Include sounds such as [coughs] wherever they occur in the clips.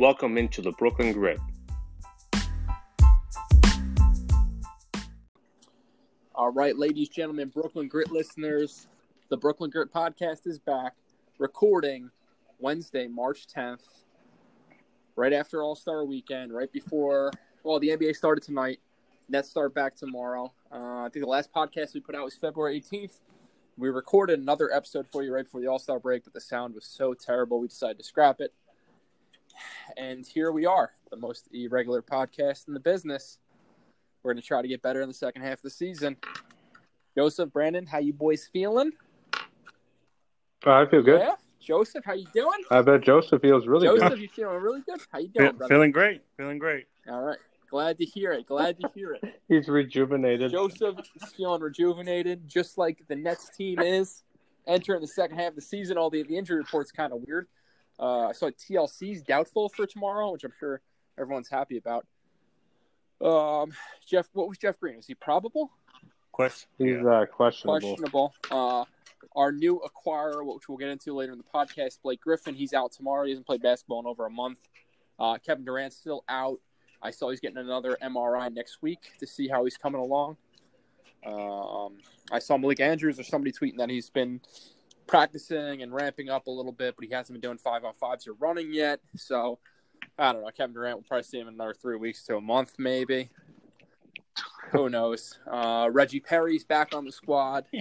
Welcome into the Brooklyn Grit. All right, ladies, and gentlemen, Brooklyn Grit listeners, the Brooklyn Grit podcast is back, recording Wednesday, March 10th, right after All Star Weekend, right before. Well, the NBA started tonight. Nets start back tomorrow. Uh, I think the last podcast we put out was February 18th. We recorded another episode for you right before the All Star break, but the sound was so terrible we decided to scrap it. And here we are, the most irregular podcast in the business. We're going to try to get better in the second half of the season. Joseph, Brandon, how you boys feeling? Uh, I feel good. Yeah, Joseph, how you doing? I bet Joseph feels really Joseph, good. Joseph, you feeling really good? How you doing, Fe- brother? feeling great. Feeling great. All right. Glad to hear it. Glad to hear it. [laughs] He's rejuvenated. Joseph is feeling rejuvenated, just like the Nets team is entering the second half of the season. All the, the injury reports kind of weird. Uh, I saw TLC's doubtful for tomorrow, which I'm sure everyone's happy about. Um, Jeff, what was Jeff Green? Is he probable? Question. He's uh, questionable. questionable. Uh, our new acquirer, which we'll get into later in the podcast, Blake Griffin, he's out tomorrow. He hasn't played basketball in over a month. Uh, Kevin Durant's still out. I saw he's getting another MRI next week to see how he's coming along. Um, I saw Malika Andrews or somebody tweeting that he's been practicing and ramping up a little bit, but he hasn't been doing five on fives or running yet. So I don't know. Kevin Durant will probably see him in another three weeks to a month, maybe. Who knows? Uh, Reggie Perry's back on the squad. [laughs]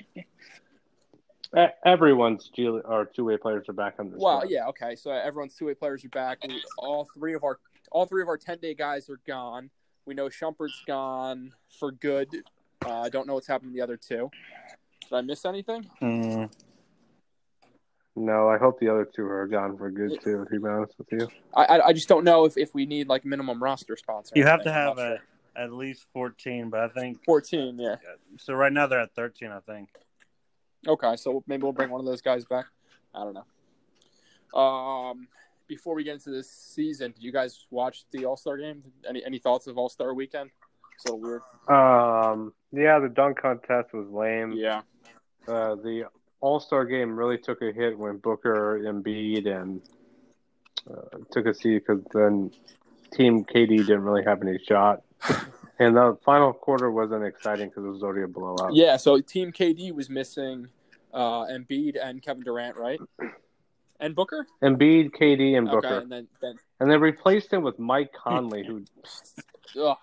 Everyone's G- or two-way players are back on the Well, squad. yeah, okay. So everyone's two way players are back. We, all three of our all three of our ten day guys are gone. We know Shumpert's gone for good. Uh, I don't know what's happened to the other two. Did I miss anything? Mm, No, I hope the other two are gone for good too. To be honest with you. I I, I just don't know if, if we need like minimum roster spots. you have to have a, sure. at least 14, but I think. fourteen. Yeah. So right now they're at 13, I think. Okay, so maybe we'll bring one of those guys back. I don't know. Um, before we get into this season, did you guys watch the All Star game? Any any thoughts of All Star weekend? It's a little weird. Um, yeah, the dunk contest was lame. Yeah. Uh, the All Star game really took a hit when Booker, Embiid, and uh, took a seat because then Team KD didn't really have any shot. [laughs] and the final quarter wasn't exciting because it was already a blowout. Yeah, so Team KD was missing uh, Embiid and Kevin Durant, right? And Booker. Embiid, KD, and Booker, Okay, and then then and they replaced him with Mike Conley, who, [laughs]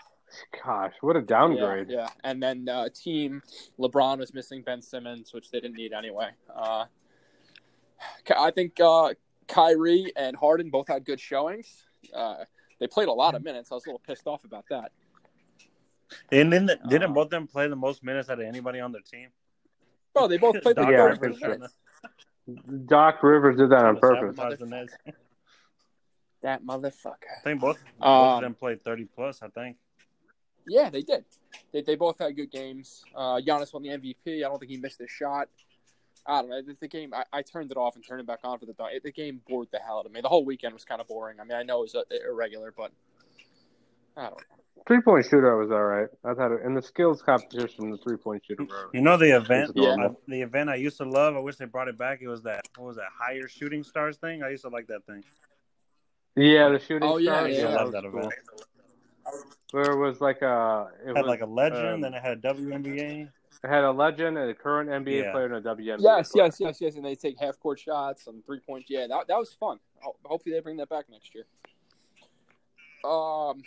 gosh, what a downgrade. yeah, and then uh, Team LeBron was missing Ben Simmons, which they didn't need anyway. Uh, I think uh, Kyrie and Harden both had good showings. Uh, they played a lot of minutes. I was a little pissed off about that. And then the, didn't Uh, both of them play the most minutes out of anybody on their team? Bro, they both played like Doc Yeah, 30 for Rivers sure. minutes. Doc Rivers did that on purpose. Sabotage the Nets. That motherfucker. I think both, both Um, of them played 30 plus, I think. Yeah, they did. They, they both had good games. Uh, Giannis won the MVP. I don't think he missed a shot. I don't know. The, the game, I, I turned it off and turned it back on for the dunk. The game bored the hell out of me. The whole weekend was kind of boring. I mean, I know it was uh, irregular, but I don't know. Three point shooter was all right. I thought it, in the skills competition, the three point shooter. were- You know the event, It's normal. I- the event I used to love. I wish they brought it back. It was that what was that higher shooting stars thing? I used to like that thing. Yeah, the shooting. Oh, yeah, stars, yeah. I love was that cool. Event. Where it was like a it It had was, like a legend, um, then it had a WNBA. it had a legend, and a current NBA Yeah. player, and a WNBA. Yes, player. yes, yes, yes. And they take half court shots and three point. Yeah, that, that was fun. Hopefully they bring that back next year. Um,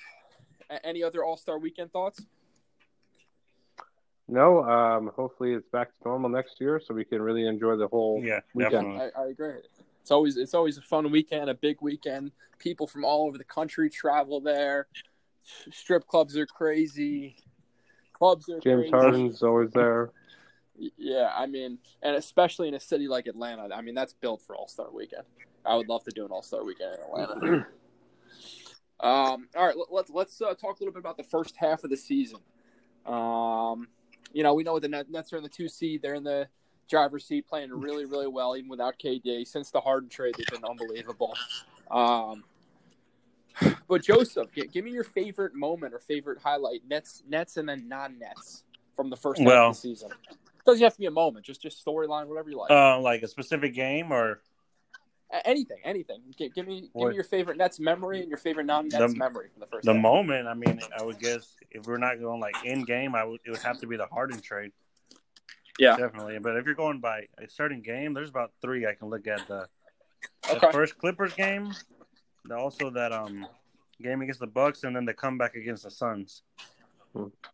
any other All Star Weekend thoughts? No, um, hopefully it's back to normal next year, so we can really enjoy the whole. Yeah, weekend. definitely. I, I agree. It's always it's always a fun weekend, a big weekend. People from all over the country travel there. Strip clubs are crazy. Clubs are James crazy. Harden's always there. Yeah, I mean, and especially in a city like Atlanta, I mean, that's built for All Star Weekend. I would love to do an All Star Weekend in Atlanta. [clears throat] um, all right, let, let's let's uh, talk a little bit about the first half of the season. Um, you know, we know the Nets are in the two seed; they're in the driver's seat, playing really, really well, even without KD. Since the Harden trade, they've been unbelievable. Um, but Joseph, g- give me your favorite moment or favorite highlight, Nets, Nets, and then non-Nets from the first half Well- of the season. Doesn't have to be a moment, just just storyline, whatever you like. Uh, like a specific game or Anything, anything. Give, give me, give me your favorite Nets memory and your favorite non-Nets The- memory from the first. The moment, I mean, I would guess if we're not going like in game, I would it would have to be the Harden trade. Yeah. definitely. But if you're going by a certain game, there's about three I can look at. The, the Okay. first Clippers game, also that um game against the Bucks, and then the comeback against the Suns.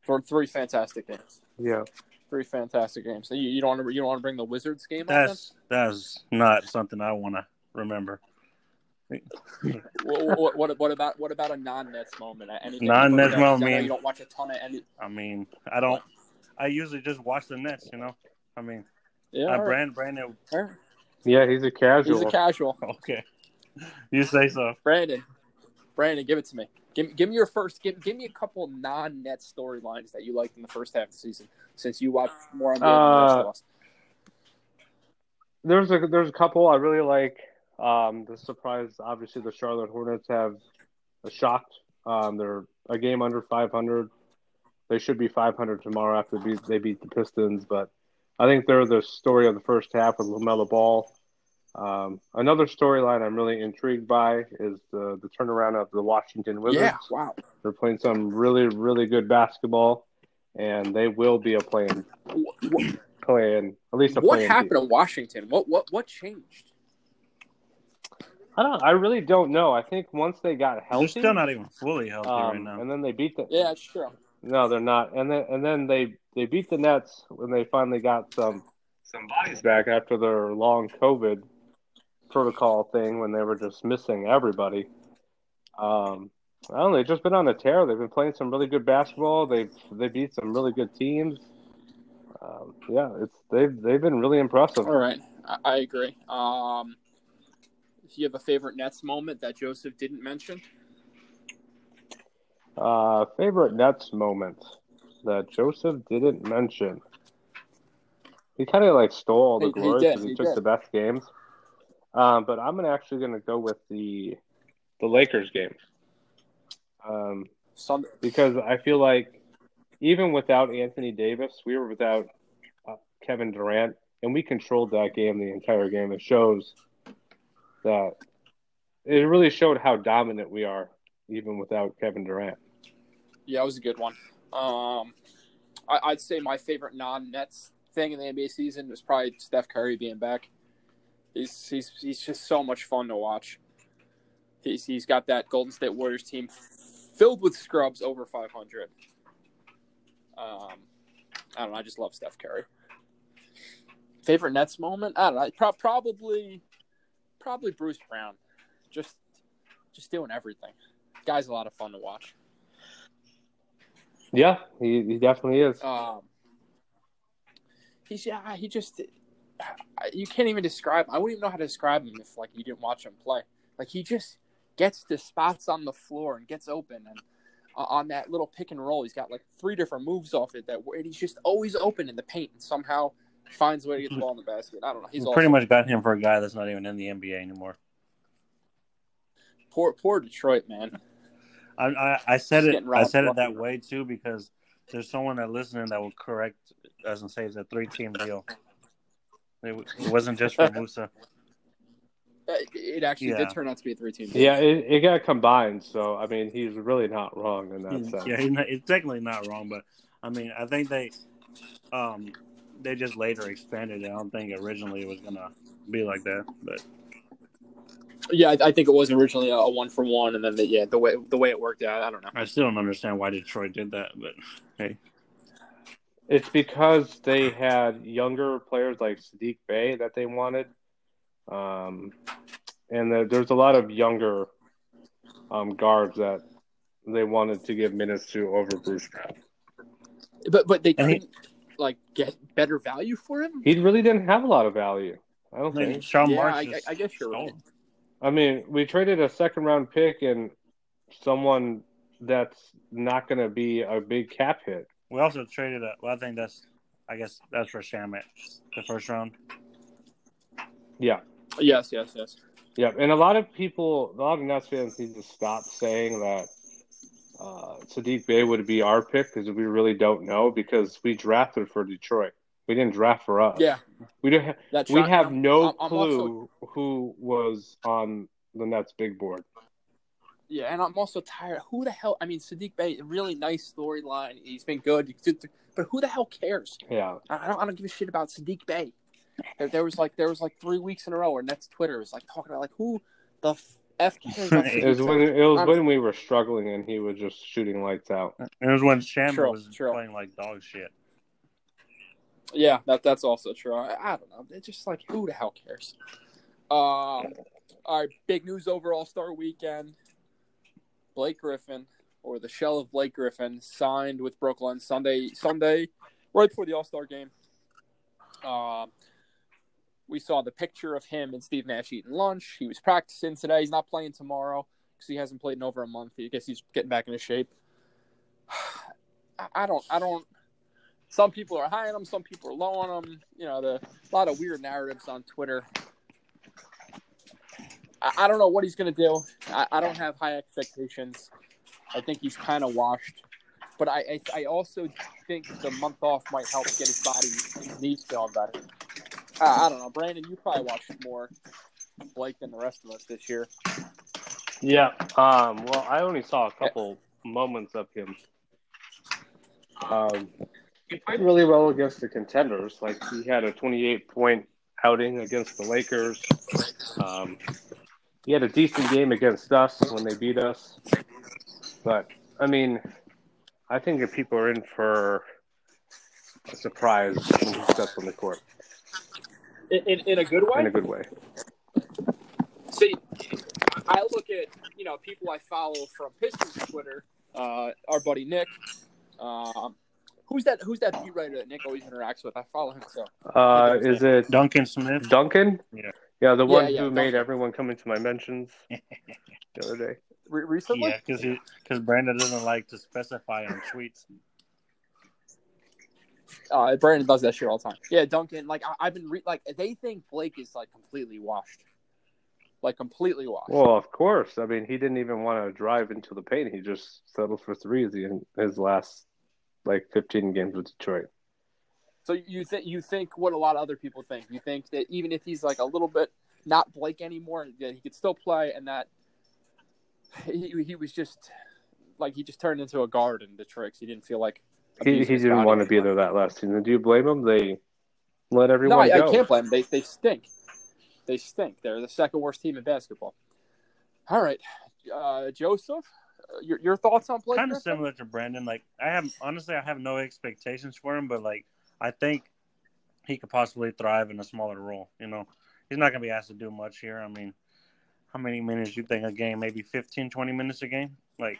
For three fantastic games. Yeah. Three fantastic games. So you, you don't want to you don't want to bring the Wizards game up. That's that's not something I want to remember. [laughs] What, what, what, what about what about a non-Nets moment? Anything Non-Nets moment, I mean- You don't watch a ton of any. I mean, I don't. I usually just watch the Nets. You know. I mean, Yeah, uh, all right. Brand Brandon. All right. Yeah, he's a casual. He's a casual. [laughs] Okay, you say so. Brandon, Brandon, give it to me. Give, give me your first. Give, give me a couple non-net storylines that you liked in the first half of the season, since you watched more on the Uh, rest of us. There's a there's a couple I really like. Um, the surprise, obviously, the Charlotte Hornets have a shocked. Um, they're a game under 500. They should be 500 tomorrow after they beat, they beat the Pistons, but I think they're the story of the first half with LaMelo Ball. Um, another storyline I'm really intrigued by is the the turnaround of the Washington Wizards. Yeah, wow. They're playing some really really good basketball, and they will be a playing What, what, playing at least a what happened team. in Washington? What what what changed? I don't. I really don't know. I think once they got healthy, They're still not even fully healthy right um, now. and then they beat the. Yeah, it's true. No, they're not. And then and then they they beat the Nets when they finally got some some bodies back after their long COVID protocol thing when they were just missing everybody. Um, I don't know. They've just been on a tear. They've been playing some really good basketball. They've they beat some really good teams. Um, yeah, it's they've they've been really impressive. All right, I, I agree. Um, do you have a favorite Nets moment that Joseph didn't mention? Uh, favorite Nets moment that Joseph didn't mention. He kind of like stole all the He- glory because he, he took did. the best games. Um, but I'm actually gonna go with the the Lakers game. Um, Sunday. because I feel like even without Anthony Davis, we were without uh, Kevin Durant, and we controlled that game the entire game. It shows that it really showed how dominant we are, even without Kevin Durant. Yeah, it was a good one. Um, I, I'd say my favorite non-Nets thing in the NBA season was probably Steph Curry being back. He's he's he's just so much fun to watch. He's he's got that Golden State Warriors team filled with scrubs over 500. Um, I don't know. I just love Steph Curry. Favorite Nets moment? I don't know. Pro- probably probably Bruce Brown. Just just doing everything. Guy's a lot of fun to watch. Yeah, he, he definitely is. Um, he's yeah, he just you can't even describe. I wouldn't even know how to describe him if like you didn't watch him play. Like he just gets to spots on the floor and gets open and uh, on that little pick and roll, he's got like three different moves off it that and he's just always open in the paint and somehow finds a way to get the ball in the basket. I don't know. He's awesome. pretty much got him for a guy that's not even in the NBA anymore. poor poor Detroit man. I, I, I said Just it. I said it that way too because there's someone that listening that will correct us and say it's a three team deal. It, it wasn't just for Musa. [laughs] It actually Yeah. did turn out to be a three team. Yeah, it, it got combined, so I mean, he's really not wrong in that He's- sense. yeah, he's, not, he's technically not wrong, but I mean, I think they, um, they just later expanded it. I don't think originally it was gonna be like that, but yeah. I, I think it was originally a, a one for one, and then the, yeah, the way the way it worked out, I don't know. I still don't understand why Detroit did that. But hey, It's because they had younger players like Saddiq Bey that they wanted, um, and the, there's a lot of younger um, guards that they wanted to give minutes to over Bruce Brown. But but they and couldn't like get better value for him. He really didn't have a lot of value. I don't maybe think. Sean Yeah, Marks. I- just I guess you're stole right. I mean, we traded a second round pick and someone that's not going to be a big cap hit. We also traded a. Well, I think that's. I guess that's for Shamet, the first round. Yeah. Yes, yes, yes. Yeah, and a lot of people, a lot of Nets fans need to stop saying that uh, Saddiq Bey would be our pick because we really don't know because we drafted for Detroit. We didn't draft for us. Yeah, we don't. Have, that's we have no I'm- I'm clue also- who was on the Nets big board. Yeah, and I'm also tired. Who the hell? I mean, Saddiq Bey, really nice storyline. He's been good, but who the hell cares? Yeah, I don't. I don't give a shit about Saddiq Bey. There, there was like there was like three weeks in a row where Nets Twitter was like talking about like who the f cares It it was when it was I'm- when we were struggling and he was just shooting lights out. It was when Chandler was true. playing like dog shit. Yeah, that that's also true. I, I don't know. It's just like who the hell cares? Um, all right, big news over All Star Weekend. Blake Griffin, or the shell of Blake Griffin, signed with Brooklyn Sunday. Sunday, right before the All Star game. Um, we saw the picture of him and Steve Nash eating lunch. He was practicing today. He's not playing tomorrow because he hasn't played in over a month. I guess he's getting back into shape. [sighs] I- don't. I don't. Some people are high on him. Some people are low on him. You know, the a lot of weird narratives on Twitter. I, I don't know what he's going to do. I, I don't have high expectations. I think he's kind of washed. But I, I, I also think the month off might help get his body, his knees feeling better. I, I don't know, Brandon. You probably watched more Blake than the rest of us this year. Yeah. Um. Well, I only saw a couple moments of him. Um, he played really well against the contenders. Like he had a 28 point outing against the Lakers. Um, he had a decent game against us when they beat us. But I mean, I think if people are in for a surprise when he steps on the court In, in, in a good way. in a good way. See, I look at you know people I follow from Pistons Twitter. Uh, our buddy Nick. Um, who's that? Who's that beat writer that Nick always interacts with? I follow him so. Uh, is it Duncan Smith. Duncan? Yeah. Yeah, the one yeah, who Duncan. made everyone come into my mentions [laughs] the other day. Re- recently, Yeah, because because Brandon doesn't like to specify on tweets. uh, Brandon does that shit all the time. Yeah, Duncan. Like I, I've been re- like they think Blake is like completely washed, like completely washed. Well, of course. I mean, he didn't even want to drive into the paint. He just settled for threes in his last like 15 games with Detroit. So you think you think what a lot of other people think? You think that even if he's like a little bit not Blake anymore, that he could still play, and that he he was just like he just turned into a guard in the tricks. He didn't feel like He, he didn't want to be there that last season. Do you blame him? They let everyone I, I go. can't blame them. They they stink. They stink. They're the second worst team in basketball. All right, uh, Joseph, uh, your your thoughts on Blake? Kind of similar to Brandon. Like I have honestly, I have no expectations for him, but like I think he could possibly thrive in a smaller role. You know, he's not gonna be asked to do much here. I mean, how many minutes do you think a game? Maybe 15, 20 minutes a game? Like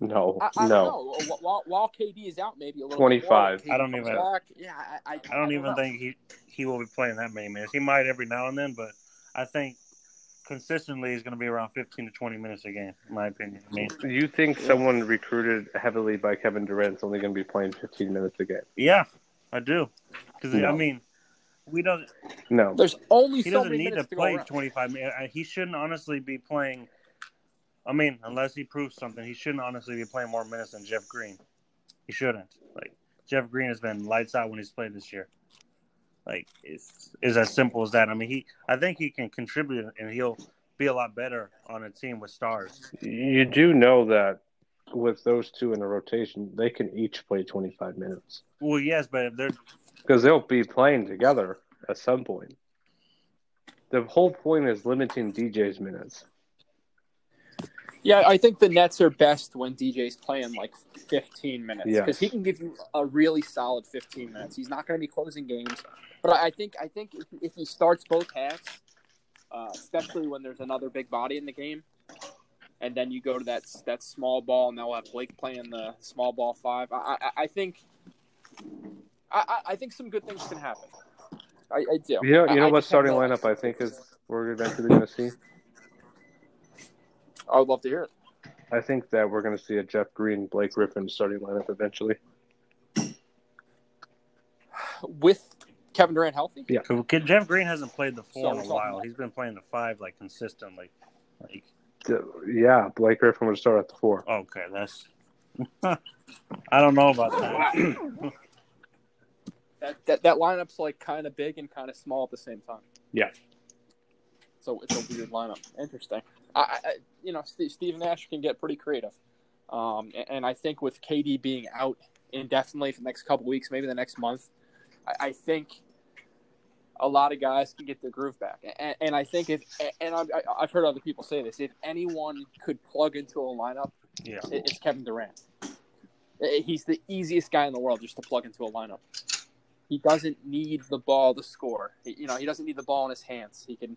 No, I, I no. don't know. While, while KD is out, maybe a little 25. Bit more. I don't even- Back. Yeah, I, I, I don't even know. think he he will be playing that many minutes. He might every now and then, but I think consistently he's going to be around 15 to 20 minutes a game, in my opinion. I mean, you think someone recruited heavily by Kevin Durant is only going to be playing 15 minutes a game? yeah, I do. Because, No. I mean, we don't, No. There's only he so doesn't many need to to, play 25 minutes. Uh, he shouldn't honestly be playing, I mean, unless he proves something, he shouldn't honestly be playing more minutes than Jeff Green. He shouldn't. Like, Jeff Green has been lights out when he's played this year. Like, it's, it's as simple as that. I mean, he, I think he can contribute and he'll be a lot better on a team with stars. You do know that with those two in a rotation, they can each play 25 minutes Well, yes, but if they're because they'll be playing together at some point. The whole point is limiting DJ's minutes. Yeah, I think the Nets are best when DJ's playing like 15 minutes Yes. because he can give you a really solid 15 minutes. He's not going to be closing games, but I I think I think if, if he starts both halves, uh, especially when there's another big body in the game, and then you go to that that small ball, and they'll have Blake playing the small ball five. I I, I think I, I- I think some good things can happen. I, I do. You know, I- you know I what just starting lineup I think is we're eventually going to see. I would love to hear it. I think that we're going to see a Jeff Green, Blake Griffin starting lineup eventually. With Kevin Durant healthy, Yeah. Jeff Green hasn't played the four So in a while. He's been playing the five like consistently. Like, Yeah, Blake Griffin would start at the four. okay, that's. [laughs] I don't know about that. [clears throat] that that, that lineup's like kind of big and kind of small at the same time. Yeah. So it's a weird lineup. Interesting. I, I you know, Steve, Steve Nash can get pretty creative, um, and, and I think with KD being out indefinitely for the next couple weeks, maybe the next month, I, I think a lot of guys can get their groove back. And, and I think if, and I, I've heard other people say this, if anyone could plug into a lineup, Yeah. it's Kevin Durant. He's the easiest guy in the world just to plug into a lineup. He doesn't need the ball to score. He- You know, he doesn't need the ball in his hands. He can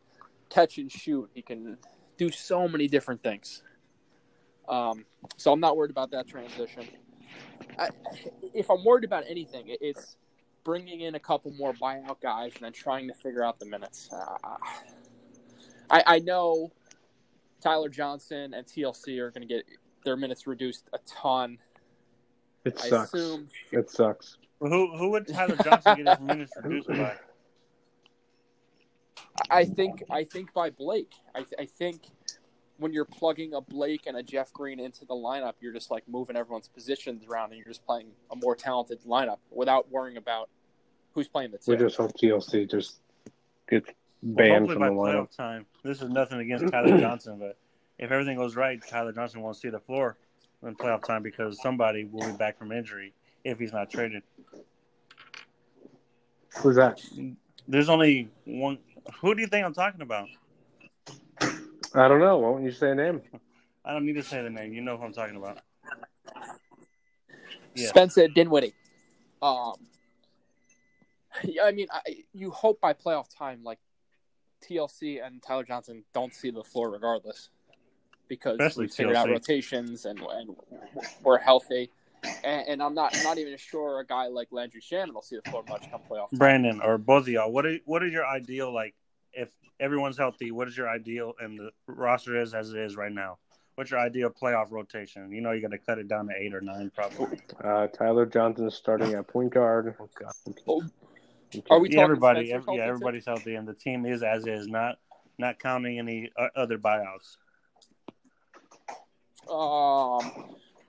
catch and shoot. He can do so many different things. Um, so I'm not worried about that transition. I, if I'm worried about anything, it- it's bringing in a couple more buyout guys and then trying to figure out the minutes. Uh, I, I know Tyler Johnson and TLC are going to get their minutes reduced a ton. It I sucks. assume It sucks. Who who would Tyler Johnson get his minutes reduced by? I think I think by Blake. I, I think when you're plugging a Blake and a Jeff Green into the lineup, you're just like moving everyone's positions around, and you're just playing a more talented lineup without worrying about who's playing the team. We just hope TLC just gets Well, banned hopefully from the lineup. playoff time. This is nothing against Tyler [clears throat] Johnson, but if everything goes right, Tyler Johnson won't see the floor in playoff time because somebody will be back from injury if he's not traded. Who's that? There's only one. Who do you think I'm talking about? I don't know. Why won't you say a name? I don't need to say the name. You know who I'm talking about. Yeah. Spencer Dinwiddie. Um, yeah, I mean, I, you hope by playoff time, like TLC and Tyler Johnson don't see the floor regardless, because Especially we figured out rotations and, and we're healthy. And, and I'm not not even sure a guy like Landry Shamet will see the floor much come playoff. time. Brandon or both of y'all, what are what is your ideal like if everyone's healthy? What is your ideal and the roster is as it is right now? What's your ideal playoff rotation? You know you got to cut it down to eight or nine probably. Uh, Tyler Johnson is starting at point guard. Oh, Are we Yeah, talking everybody, Spencer's ev- healthy yeah, everybody's healthy, and the team is as is, not not counting any uh, other buyouts. Um,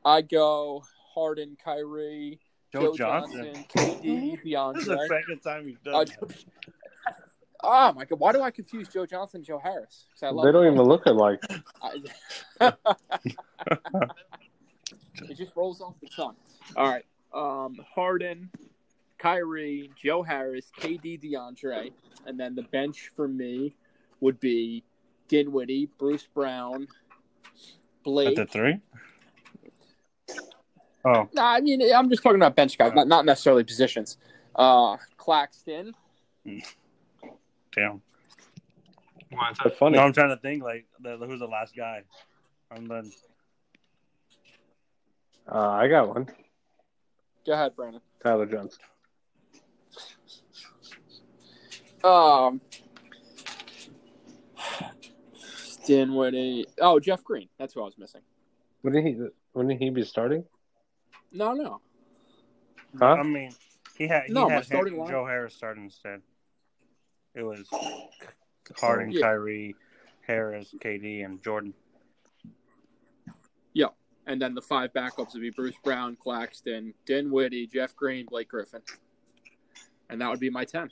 I go Harden, Kyrie, Joe, Joe Johnson. Johnson, KD, This is the second time you've done Uh, that. Oh my god! Why do I confuse Joe Johnson and Joe Harris? 'Cause I love They don't them. even look alike. [laughs] It just rolls off the tongue. All right. Um, Harden, Kyrie, Joe Harris, KD, DeAndre, and then the bench for me would be Dinwiddie, Bruce Brown, Blake. At Blake. the three. Oh, No, I mean I'm just talking about bench guys, not not necessarily positions. Uh, Claxton. Damn. Why is that funny? No, I'm trying to think like the, who's the last guy. I'm done. Uh, I got one. Go ahead, Brandon. Tyler Johnson. Um, Dinwiddie. Oh, Jeff Green. That's who I was missing. Wouldn't he? Wouldn't he be starting? No, no. Huh? I mean, he had he No, my had starting Har- line- Joe Harris starting instead. It was Harden, Yeah. Kyrie, Harris, KD, and Jordan. Yeah, and then the five backups would be Bruce Brown, Claxton, Dinwiddie, Jeff Green, Blake Griffin. And that would be my 10.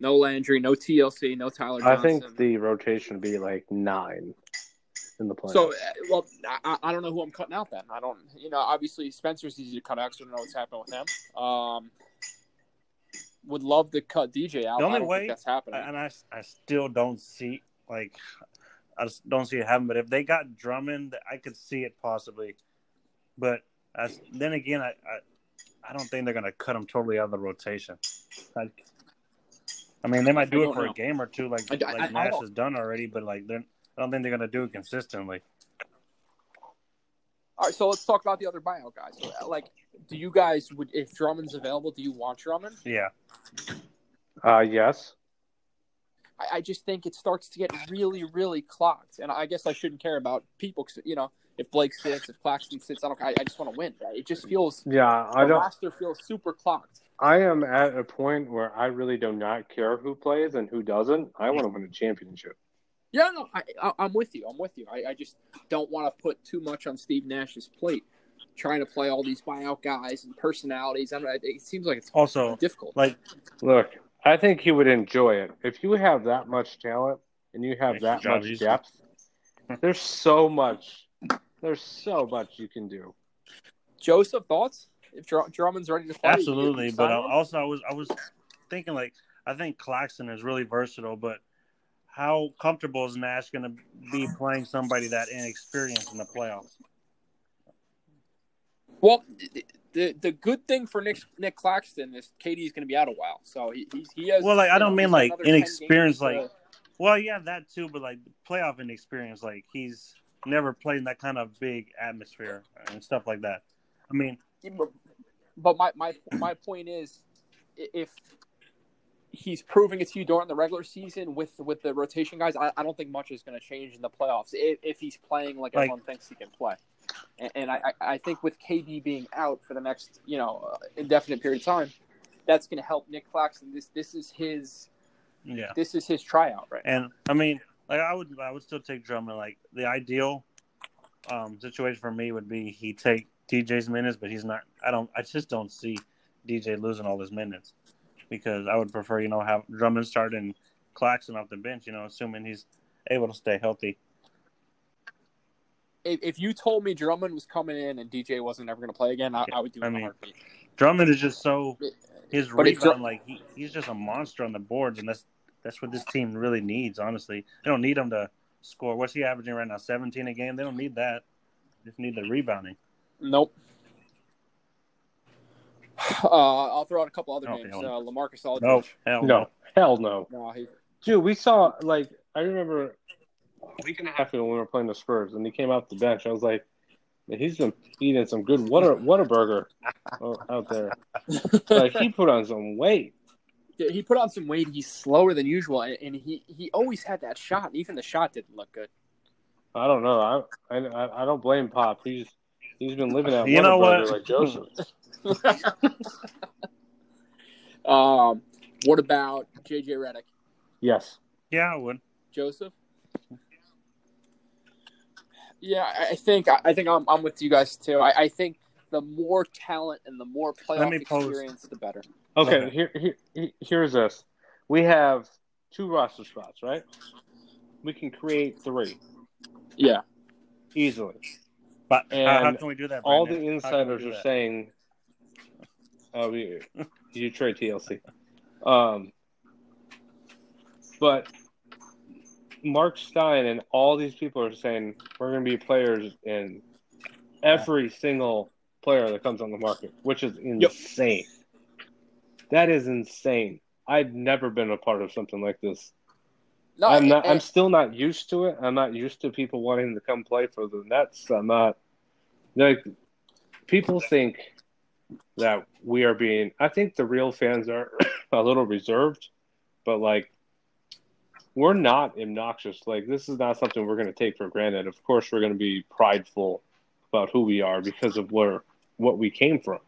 No Landry, no TLC, no Tyler I think the rotation would be like nine in the playoffs. So, uh, well, I, I don't know who I'm cutting out then. I don't, you know, obviously Spencer's easy to cut out, so I don't know what's happening with him. Um, would love to cut DJ out. The only way- that's happening. And I, I still don't see like I just don't see it happen. But if they got Drummond, I could see it possibly. But as, then again, I, I I don't think they're gonna cut him totally out of the rotation. I, I mean, they might do it for know. a game or two, like I- like Nash has done already. But like, I don't think they're gonna do it consistently. All right, so let's talk about the other buyout guys. Like, do you guys would if Drummond's available? Do you want Drummond? Yeah, uh, yes. I, I just think it starts to get really, really clocked, and I guess I shouldn't care about people. 'cause, you know, if Blake sits, if Claxton sits, I don't. I, I just want to win. Right? It just feels Yeah, I the don't. roster feels super clocked. I am at a point where I really do not care who plays and who doesn't. I want to win a championship. Yeah, no, I, I, I'm with you. I'm with you. I, I just don't want to put too much on Steve Nash's plate. trying to play all these buyout guys and personalities. I don't it seems like it's Also, difficult. like Look, I think he would enjoy it. If you have that much talent and you have Makes that much easy. depth, there's so much. There's so much you can do. Joseph, thoughts? If Dr- Drummond's ready to play, absolutely, but sign also I was I was thinking like I think Claxton is really versatile, but how comfortable is Nash going to be playing somebody that inexperienced in the playoffs? Well, the the good thing for Nick Nick Claxton is KD's going to be out a while, so he he's, he has. Well, like, I don't mean, like, inexperienced, like- uh, Well, yeah, that too, but like playoff inexperience, like he's never played in that kind of big atmosphere and stuff like that. I mean, but- but my my my point is, if he's proving it to you during the regular season with with the rotation guys, I, I don't think much is going to change in the playoffs if, if he's playing like, Like- everyone thinks he can play. And, and I I think with KD being out for the next you know uh, indefinite period of time, that's going to help Nick Claxton. This this is his yeah. this is his tryout right. And I mean, like I would, I would still take Drummond. Like the ideal um, situation for me would be he take DJ's minutes, but he's not. I don't. I just don't see DJ losing all his minutes because I would prefer, you know, have Drummond start and Claxton off the bench. You know, assuming he's able to stay healthy. if, if you told me Drummond was coming in and DJ wasn't ever going to play again, I, I would do it I mean. Drummond is just so his But rebound, like he, he's just a monster on the boards, and that's that's what this team really needs. Honestly, they don't need him to score. What's he averaging right now? Seventeen a game. They don't need that. They just need the rebounding. Nope. Uh, I'll throw out a couple other Oh, names. hell Uh, no. LaMarcus Aldridge. No, hell No, hell no. No, he, Dude, we saw like I remember a week and a half ago when we were playing the Spurs, and he came off the bench. I was like, he's been eating some good Whata Whataburger out there. [laughs] Like he put on some weight. he put on some weight. He's slower than usual, and, and he, he always had that shot. Even the shot didn't look good. I don't know. I I, I don't blame Pop. He's he's been living that You know what? like Joseph. [laughs] um, what about JJ Redick? Yes. Yeah, I would. Joseph? Yeah, I- I think I think I'm I'm with you guys too. I, I think the more talent and the more playoff me pose- experience, the better. Okay. Okay. Here, here here- here's this. We have two roster spots, right? We can create three Yeah. easily. But how, how can we do that? all the Brandon? How can we insiders are that? saying, "Oh, you trade TLC." Um, but Marc Stein and all these people are saying we're going to be players in every single player that comes on the market, which is insane. That is insane. I've never been a part of something like this. No, I'm not. and- I'm still not used to it. I'm not used to people wanting to come play for the Nets. I'm not. Like, people think that we are being. I think the real fans are [coughs] a little reserved, but like, we're not obnoxious. Like, this is not something we're going to take for granted. Of course, we're going to be prideful about who we are because of where what we came from.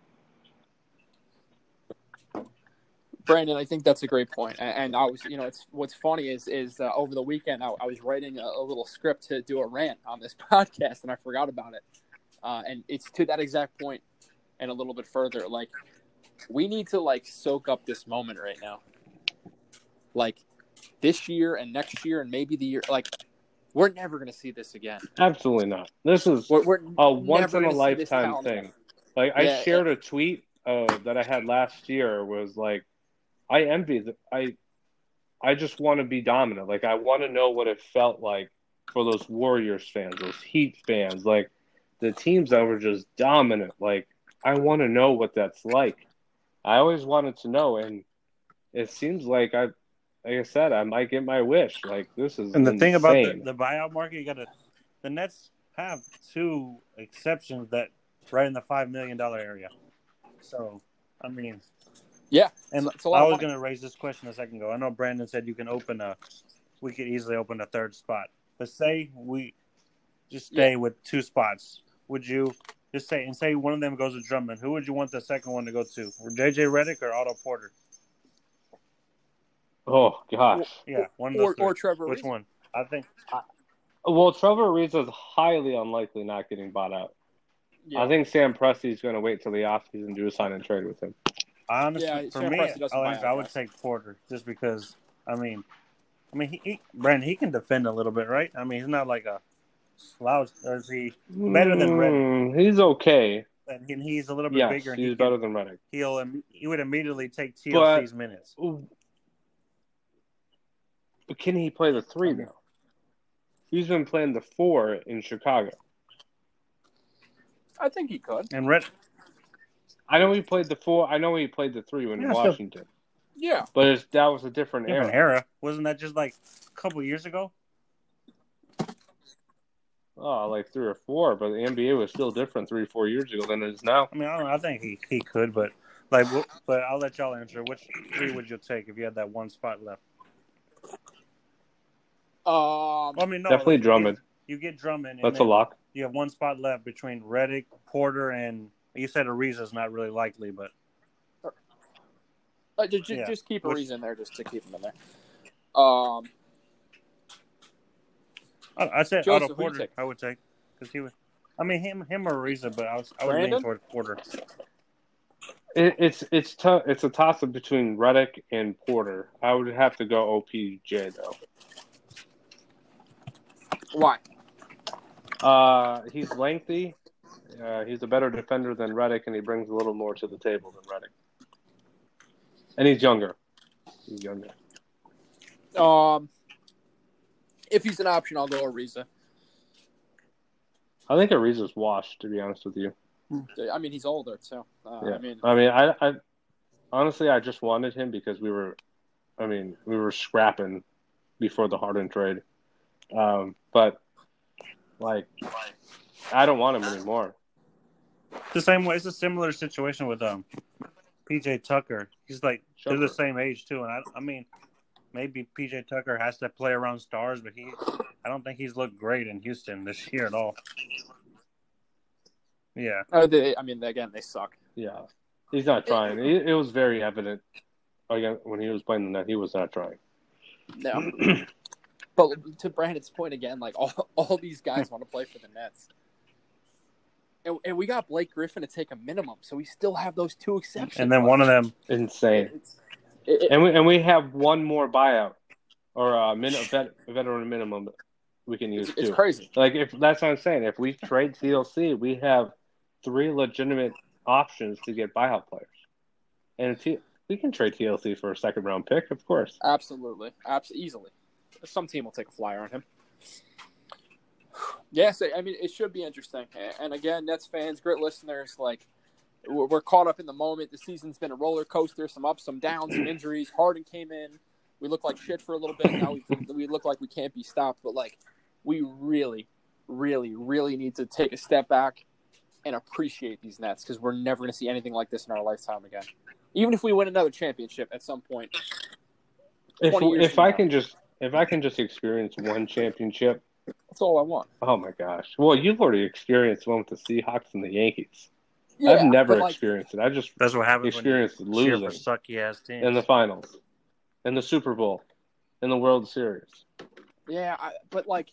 Brandon, I think that's a great point. And, I was, you know, it's what's funny is is uh, over the weekend I, I was writing a, a little script to do a rant on this [laughs] podcast, and I forgot about it. Uh, and it's to that exact point, and a little bit further. Like, we need to like soak up this moment right now. Like, this year and next year and maybe the year. Like, we're never gonna see this again. Absolutely not. This is We're, we're a once in a gonna see this lifetime thing. Like Yeah, I shared a tweet uh, that I had last year was like, I envy the I, I just want to be dominant. Like I want to know what it felt like for those Warriors fans, those Heat fans, like the teams that were just dominant. Like I want to know what that's like. I always wanted to know, and it seems like I, like I said, I might get my wish. Like this is And the thing about the, insane. the buyout market, you got to. The Nets have two exceptions that right in the five million dollar area. So, I mean, Yeah, and It's a I was going to raise this question a second ago. I know Brandon said you can open a, we could easily open a third spot. But say we just stay with two spots. Would you just say and say one of them goes to Drummond? Who would you want the second one to go to? JJ Redick or Otto Porter? oh gosh. Yeah, one of or those or. Trevor. Which Ariza. one? I think Well, Trevor Ariza is highly unlikely not getting bought out. Yeah. I think Sam Presti's going to wait till the offseason and do a sign and trade with him. Honestly, Yeah, for Sam me, Presti I, buy would- I would take Porter just because. I mean, I mean, he, he Brandon, he can defend a little bit, right? I mean, he's not like a slouch. Or is he? Better than Redick. Mm, He's okay. And he's a little bit Yes, bigger. And he's he better can, than Redick. he'll im- he would immediately take But- TLC's minutes. But can he play the three now? He's been playing the four in Chicago. I think he could. And Red, I know he played the four. I know he played the three when Yeah, so- Washington, Yeah. but it's, that was a different, different era. era, wasn't that just like a couple years ago? Oh, like three or four, but the NBA was still different three, four years ago than it is now. I mean, I don't know. I think he, he could, but like, but I'll let y'all answer. Which three would you take if you had that one spot left? Um, Well, I mean, no, Definitely like, you Drummond. Get, you get Drummond. That's a lock. You have one spot left between Redick, Porter, and you said Ariza's not really likely, but uh, just, yeah. just keep Ariza Which- reason there, just to keep him in there. Um, I, I said Joseph, Otto Porter. I would take because he was. I mean, him, him or Ariza, but I was, I was Brandon? leaning towards Porter. It, it's it's tough. It's a toss up between Redick and Porter. I would have to go OPJ though. why? Uh, he's lengthy. Uh, he's a better defender than Redick, and he brings a little more to the table than Redick. And he's younger. He's younger. Um, if he's an option, I'll go Ariza. I think Ariza's washed, to be honest with you. I mean, he's older too. Uh, Yeah. I mean, I mean, I, I honestly, I just wanted him because we were, I mean, we were scrapping before the Harden trade. Um, but like, I don't want him anymore. The same way. It's a similar situation with um, PJ Tucker. He's like they're the same age too, and I, I mean, maybe PJ Tucker has to play around stars, but he, I don't think he's looked great in Houston this year at all. Yeah, uh, they, I mean, again, they suck. Yeah, he's not trying. It, it was very evident again when he was playing the net. He was not trying. No, [clears throat] but to Brandon's point again, like all, all these guys want to play for the Nets. And, and we got Blake Griffin to take a minimum, so we still have those two exceptions. and then one of them, Insane. It's, it, And we and we have one more buyout or uh, a, min, vet, veteran minimum we can use it's, it's crazy. Like if that's what I'm saying. If we trade TLC, we have three legitimate options to get buyout players, and T- we can trade TLC for a second round pick, of course. Absolutely, absolutely, easily. Some team will take a flyer on him. [sighs] Yes, I mean it should be interesting. And again, Nets fans, great listeners, like we're caught up in the moment. The season's been a roller coaster, some ups, some downs, some injuries. Harden came in. We look like shit for a little bit. Now we we look like we can't be stopped. But like, we really, really, really need to take a step back and appreciate these Nets because we're never going to see anything like this in our lifetime again. Even if we win another championship at some point, If if I now. can just if I can just experience one championship, that's all I want. oh my gosh! Well, you've already experienced one with the Seahawks and the Yankees. Yeah, I've never like, experienced it. I just that's what happens when you experienced cheer for losing sucky ass teams. in the finals, in the Super Bowl, in the World Series. Yeah, I, but like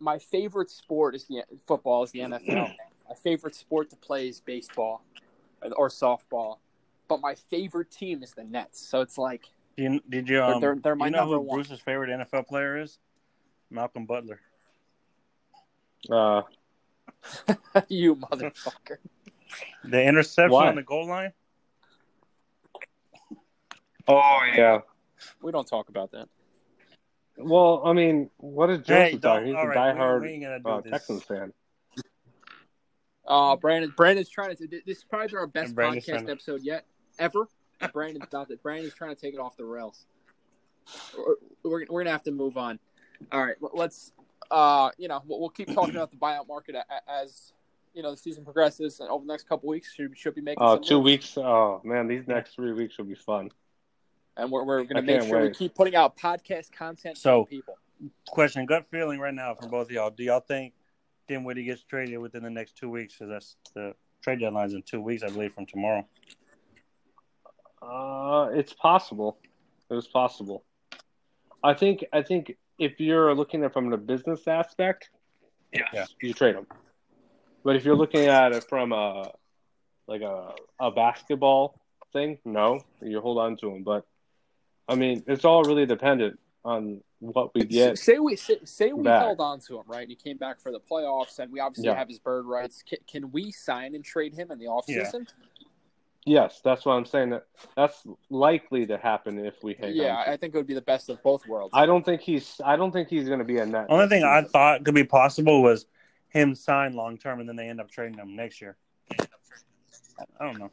my favorite sport is the football is the NFL. [clears throat] my favorite sport to play is baseball or softball. But my favorite team is the Nets. So it's like Do you, did you um, they're- they're my you know number who one. Bruce's favorite NFL player is? Malcolm Butler. Uh, [laughs] you motherfucker. The interception Why? on the goal line. oh yeah. We don't talk about that. Well, I mean, what did Hey, Joseph don't- He's a right, diehard we ain't do uh. Texans fan. Uh Brandon Brandon's trying to this is probably our best podcast to- episode yet ever. Brandon's not that Brandon's trying to take it off the rails. We're, we're, we're gonna have to move on. All right, let's uh you know we'll, we'll keep talking about the buyout market a- a- as you know the season progresses and over the next couple weeks should should be making Oh, some two moves. weeks. Oh man, these next three weeks will be fun. and we're, we're gonna make can't sure we keep putting out podcast content So- for people. Question: Gut feeling right now from both of y'all. Do y'all think Dinwiddie gets traded within the next two weeks? Because that's the trade deadline's in two weeks, I believe, from tomorrow. Uh, it's possible. It was possible. I think. I think if you're looking at it from the business aspect, yes, Yeah. you trade him. But if you're looking at it from a like a a basketball thing, no, you hold on to him. But I mean, it's all really dependent on what we get. Say we say, say we back. held on to him, right? And he came back for the playoffs, and we obviously Yeah. have his bird rights. Can, can we sign and trade him in the offseason? Yes, that's what I'm saying. That that's likely to happen if we hang Yeah, on. I think it would be the best of both worlds. I don't think he's. I don't think he's going to be a net. Only next thing I thought could be possible was him sign long term and then they end up trading him next year. I don't know.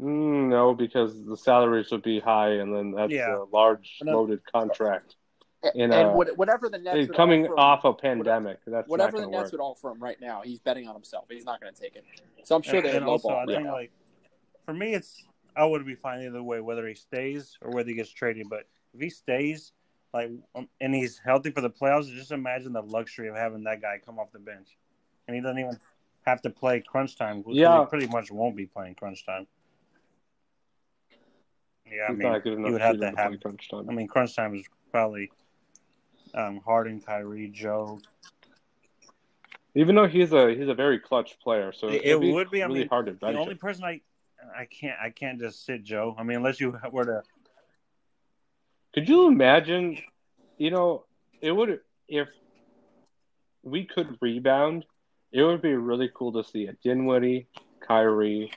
Mm, no, because the salaries would be high, and then that's Yeah. a large And loaded contract. and in and a- whatever the Nets would Coming offer him- off a pandemic, that's whatever not the going Nets work. would offer him right now, he's betting on himself. He's not going to take it. So I'm sure and, they and would also, lowball I think like for me, it's I would be fine either way, whether he stays or whether he gets traded. But if he stays, like, um, and he's healthy for the playoffs, just imagine the luxury of having that guy come off the bench, and he doesn't even have to play crunch time. Yeah. he pretty much won't be playing crunch time. Yeah, I He's mean, you would have to to have. crunch time. I mean, crunch time is probably um, Harden, Kyrie, Joe. Even though he's a he's a very clutch player, so It- it'd would be, I really mean, hard to The bench only him. person I I can't I can't just sit Joe. I mean, unless you [laughs] were to Could you imagine? You know, it would if we could rebound. It would be really cool to see a Dinwiddie, Kyrie,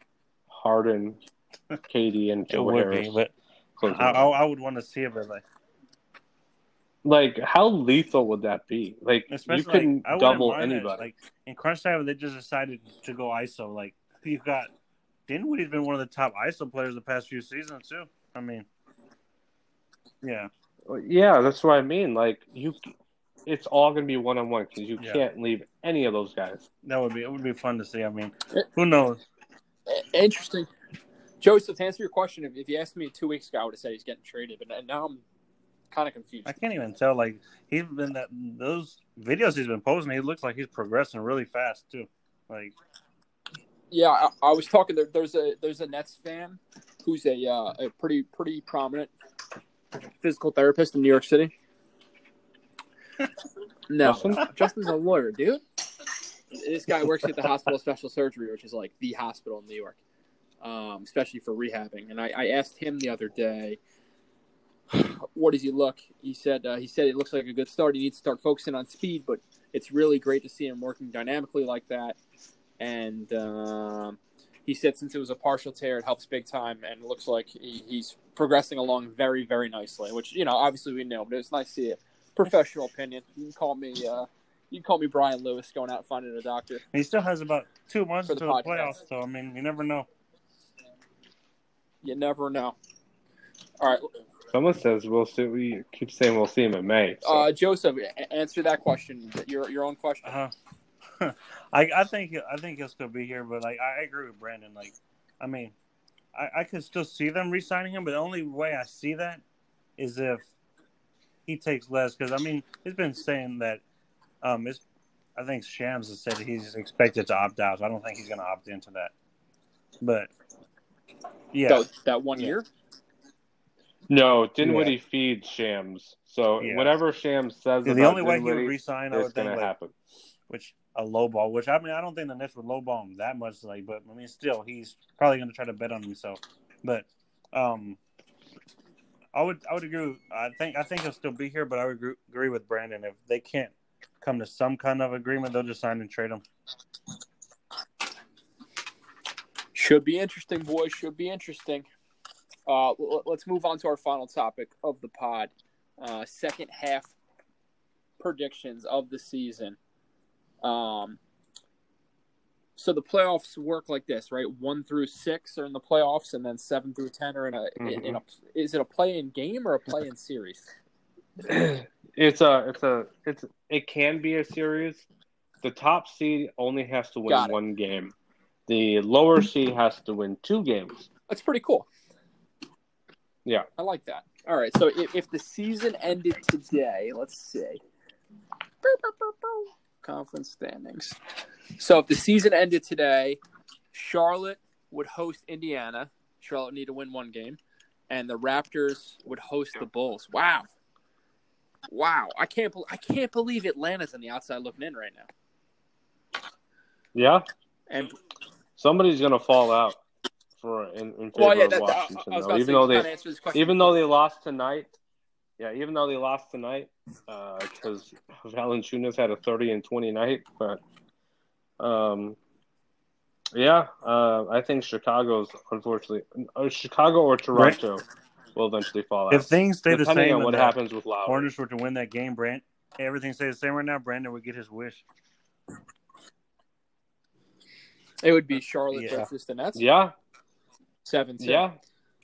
Harden, [laughs] KD, and it Joe would Harris. be, but closing I, I, would want to see it, but like like, how lethal would that be? Like, especially you couldn't like, double mind it. anybody. Like in crunch time, they just decided to go ISO. Like you've got Dinwiddie's been one of the top ISO players the past few seasons too. I mean, yeah, Yeah, that's what I mean. Like you, it's all gonna be one on one because you Yeah. can't leave any of those guys. that would be it. Would be fun to see. I mean, who knows? Interesting. Joseph, to answer your question, if, if you asked me two weeks ago, I would have said he's getting traded, but now I'm kind of confused. I can't even tell. Like he's been that those videos he's been posting. He looks like he's progressing really fast too. Like Yeah, I, I was talking. There, there's a there's a Nets fan who's a uh, a pretty pretty prominent physical therapist in New York City. No, Justin? Justin's a lawyer, dude. This guy works at the hospital of special surgery, which is like the hospital in New York, um, especially for rehabbing. And I, I asked him the other day, "What does he look?" He said uh, he said it looks like a good start. He needs to start focusing on speed, but it's really great to see him working dynamically like that. And um, he said since it was a partial tear, it helps big time, and it looks like he, he's progressing along very, very nicely. Which you know, obviously we know, but it's nice to see it. Professional opinion. You can call me. Uh, you can call me Brian Lewis, going out and finding a doctor. he still has about two months For to the the playoffs. So I mean, you never know. You never know. All right, Someone says we'll see. We keep saying we'll see him in May. So. uh, Joseph, answer that question. Your your own question. Uh, [laughs] I I think I think he'll still be here, but like I agree with Brandon. Like, I mean, I, I could still see them re-signing him, but the only way I see that is if he takes less. Because I mean, he's been saying that. Um, it's I think Shams has said he's expected to opt out. So I don't think he's going to opt into that. But yeah, That, that one Yeah. year. no, Dinwiddie feeds Shams. So Yeah. whatever Shams says the about only way he would Dinwiddie re-sign, I is would think, going to like, happen. which a low ball. Which I mean, I don't think the Nets would low ball him that much. Like, but I mean, still, he's probably going to try to bet on himself. But um, I would I would agree. I think I think he'll still be here, but I would agree, with Brandon. If they can't come to some kind of agreement, they'll just sign and trade him. Should be interesting, boys. Should be interesting. Uh, let's move on to our final topic of the pod. Uh, second half predictions of the season. Um, so the playoffs work like this, right? One through six are in the playoffs, and then seven through ten are in a. In, in a is it a play-in game or a play-in series? [clears throat] It's a, it's a, it's it can be a series. The top seed only has to win one game. The lower seed has to win two games. That's pretty cool. Yeah. I like that. All right, so if, if the season ended today, let's see. Conference standings. So if the season ended today, Charlotte would host Indiana. Charlotte would need to win one game, and the Raptors would host the Bulls. Wow, wow! I can't. bel I can't believe Atlanta's on the outside looking in right now. Yeah, And Somebody's gonna fall out for in, in favor well, yeah, of that, I, Washington. I was though. even though they kinda answered this question even though they lost tonight, yeah, even though they lost tonight, because Valanciunas had a thirty and twenty night, but um, yeah, uh, I think Chicago's unfortunately uh, Chicago or Toronto will eventually fall out. If things stay the depending same, on what happens with Lowry. Hornets were to win that game, Brand, everything stays the same right now. Brandon would get his wish. it would be Charlotte Yeah. versus the Nets. Yeah, Seven. two. yeah,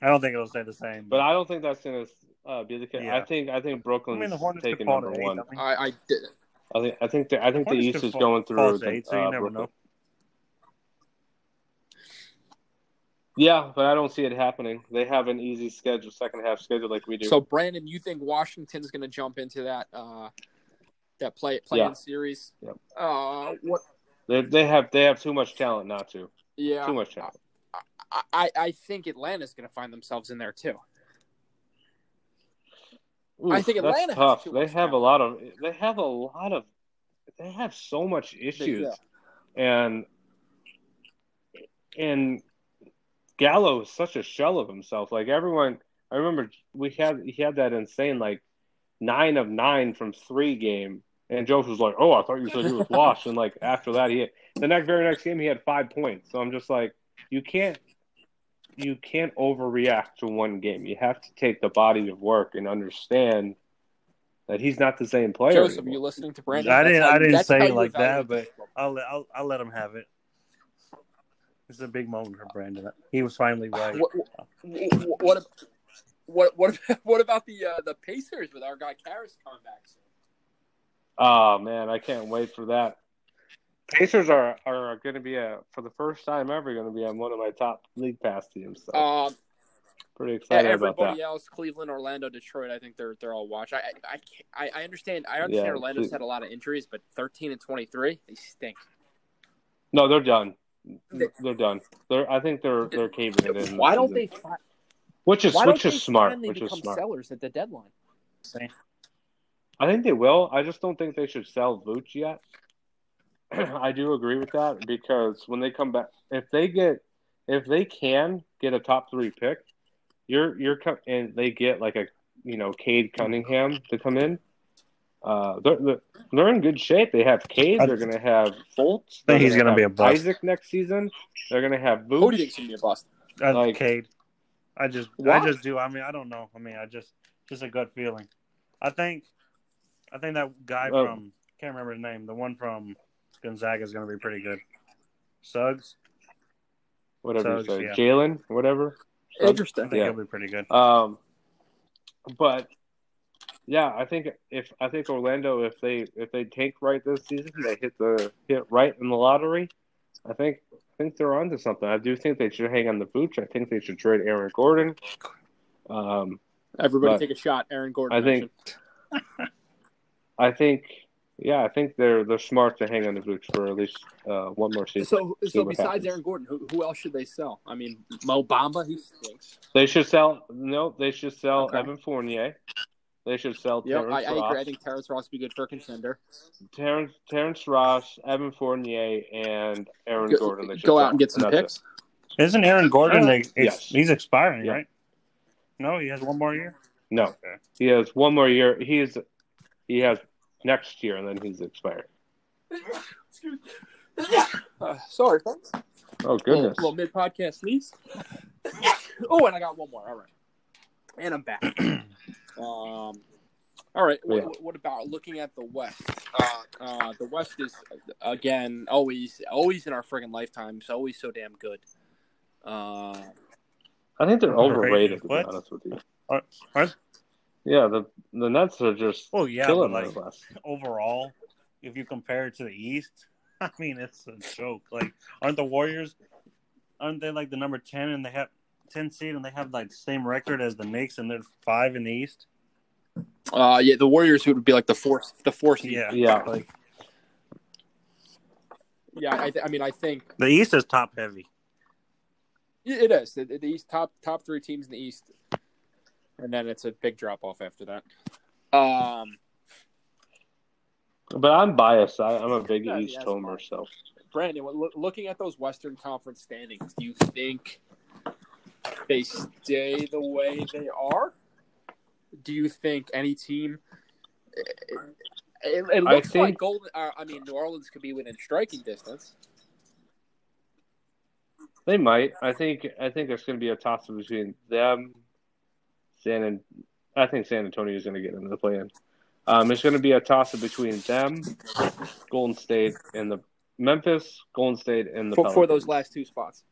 I don't think it'll stay the same. but I don't think that's gonna uh, be the case. Yeah. I think I think I Brooklyn's mean, the Hornets taking number eight. one. I mean, I, I did. I think I think the I think the Hornets East is fall- going through. to the, eight, so you uh, never Brooklyn. know. Yeah, but I don't see it happening. They have an easy schedule, second half schedule like we do. So Brandon, you think Washington's going to jump into that uh, that play play-in Yeah. series? Yep. Uh, what? they they have they have too much talent not to. Yeah, Too much talent. I, I, I think Atlanta's going to find themselves in there too. I think Atlanta tough. They have a lot of they have a lot of they have so much issues. And and Gallo is such a shell of himself. Like everyone I remember we had he had that insane like nine of nine from three game and Joe was like, Oh, I thought you said he was washed and like after that he had, the next very next game he had five points. So I'm just like you can't you can't overreact to one game. You have to take the body of work and understand that he's not the same player. Joseph, are anymore. you listening to Brandon? I didn't- how I didn't say it like that, but- I'll, let- I'll I'll let him have it. It's a big moment for Brandon. He was finally right. What what what what what, what about the uh, the Pacers with our guy Caris coming back? soon? Oh man, I can't wait for that. Pacers are are going to be a for the first time ever going to be on one of my top league pass teams. So Um, pretty excited about that. everybody that. else, Cleveland, Orlando, Detroit, I think they're they're all watch. I I I, I I understand. I understand Yeah, Orlando's Cle- had a lot of injuries, but thirteen and twenty three, they stink. No, they're done. They- They're done. They're I think they're they're caving it in. Why don't they? Fi- Which is why which is smart. Which is smart. sellers at the deadline? I think they will. I just don't think they should sell Vooch yet. [clears throat] I do agree with that because when they come back, if they get, if they can get a top three pick, you're you're co- and they get like a you know Cade Cunningham to come in. Uh, they're, they're they're in good shape. They have Cade. They're going to have Fultz. think they're he's gonna gonna be a bust. Isaac next season. They're going to have Who do you think's gonna be a bust? I, Like- Cade. I just Why? I just do. I mean, I don't know. I mean, I just just a gut feeling. I think I think that guy Oh. from can't remember his name. The one from Gonzaga is going to be pretty good. Suggs. Whatever you say, yeah. Jalen, whatever. I Interesting. think Yeah. he'll be pretty good. Um, but yeah, I think if I think Orlando, if they if they tank right this season, they hit the hit right in the lottery. I think I think they're onto something. I do think they should hang on the Vooch. I think they should trade Aaron Gordon. Um, Everybody take a shot. Aaron Gordon. I think, [laughs] I think, yeah, I think they're they're smart to hang on the Vooch for at least uh, one more season. So, so besides happens. Aaron Gordon, who, who else should they sell? I mean, Mo Bamba, he stinks. They should sell. No, they should sell Okay. Evan Fournier. They should sell Yeah, Terrence I, I Ross. agree. I think Terrence Ross would be good for a contender. Terrence, Terrence Ross, Evan Fournier, and Aaron Go, Gordon. They should go sell. out and get some that's picks. Isn't Aaron Gordon? Uh, ex- yes. He's expiring, Yeah. right? No, he has one more year. No, Okay. he has one more year. He is, he has next year, and then he's expired. [laughs] Uh, sorry, folks. Oh goodness! Little, mid podcast sneeze. oh, and I got one more. All right, and I'm back. [clears throat] um, all right. Yeah. What, what about looking at the West? Uh, the West is again always always in our friggin' lifetimes. Always so damn good. Uh, I think they're Overrated. overrated. To be What? honest with you. Are- are- Yeah, the the Nets are just Oh yeah, killing but like, like overall, if you compare it to the East, [laughs] I mean it's a joke. Like, aren't the Warriors? Aren't they like the number ten and they have ten seed and they have like the same record as the Knicks and they're five in the East? uh, yeah, the Warriors would be like the fourth, the fourth. Yeah, Yeah. Like yeah. I, th- I mean, I think the East is top heavy. it is the, the East top top three teams in the East, and then it's a big drop off after that. Um, But I'm biased. I, I'm a big Yeah, East yeah, homer, so Brandon, loo- looking at those Western Conference standings, do you think they stay the way they are? Do you think any team? It, it, it I looks like Golden. Uh, I mean, New Orleans could be within striking distance. They might. I think. I think it's going to be a toss up between them, San I think San Antonio is going to get into the play-in. Um, it's going to be a toss up between them, Golden State, and the Memphis, Golden State, and the for, for those last two spots.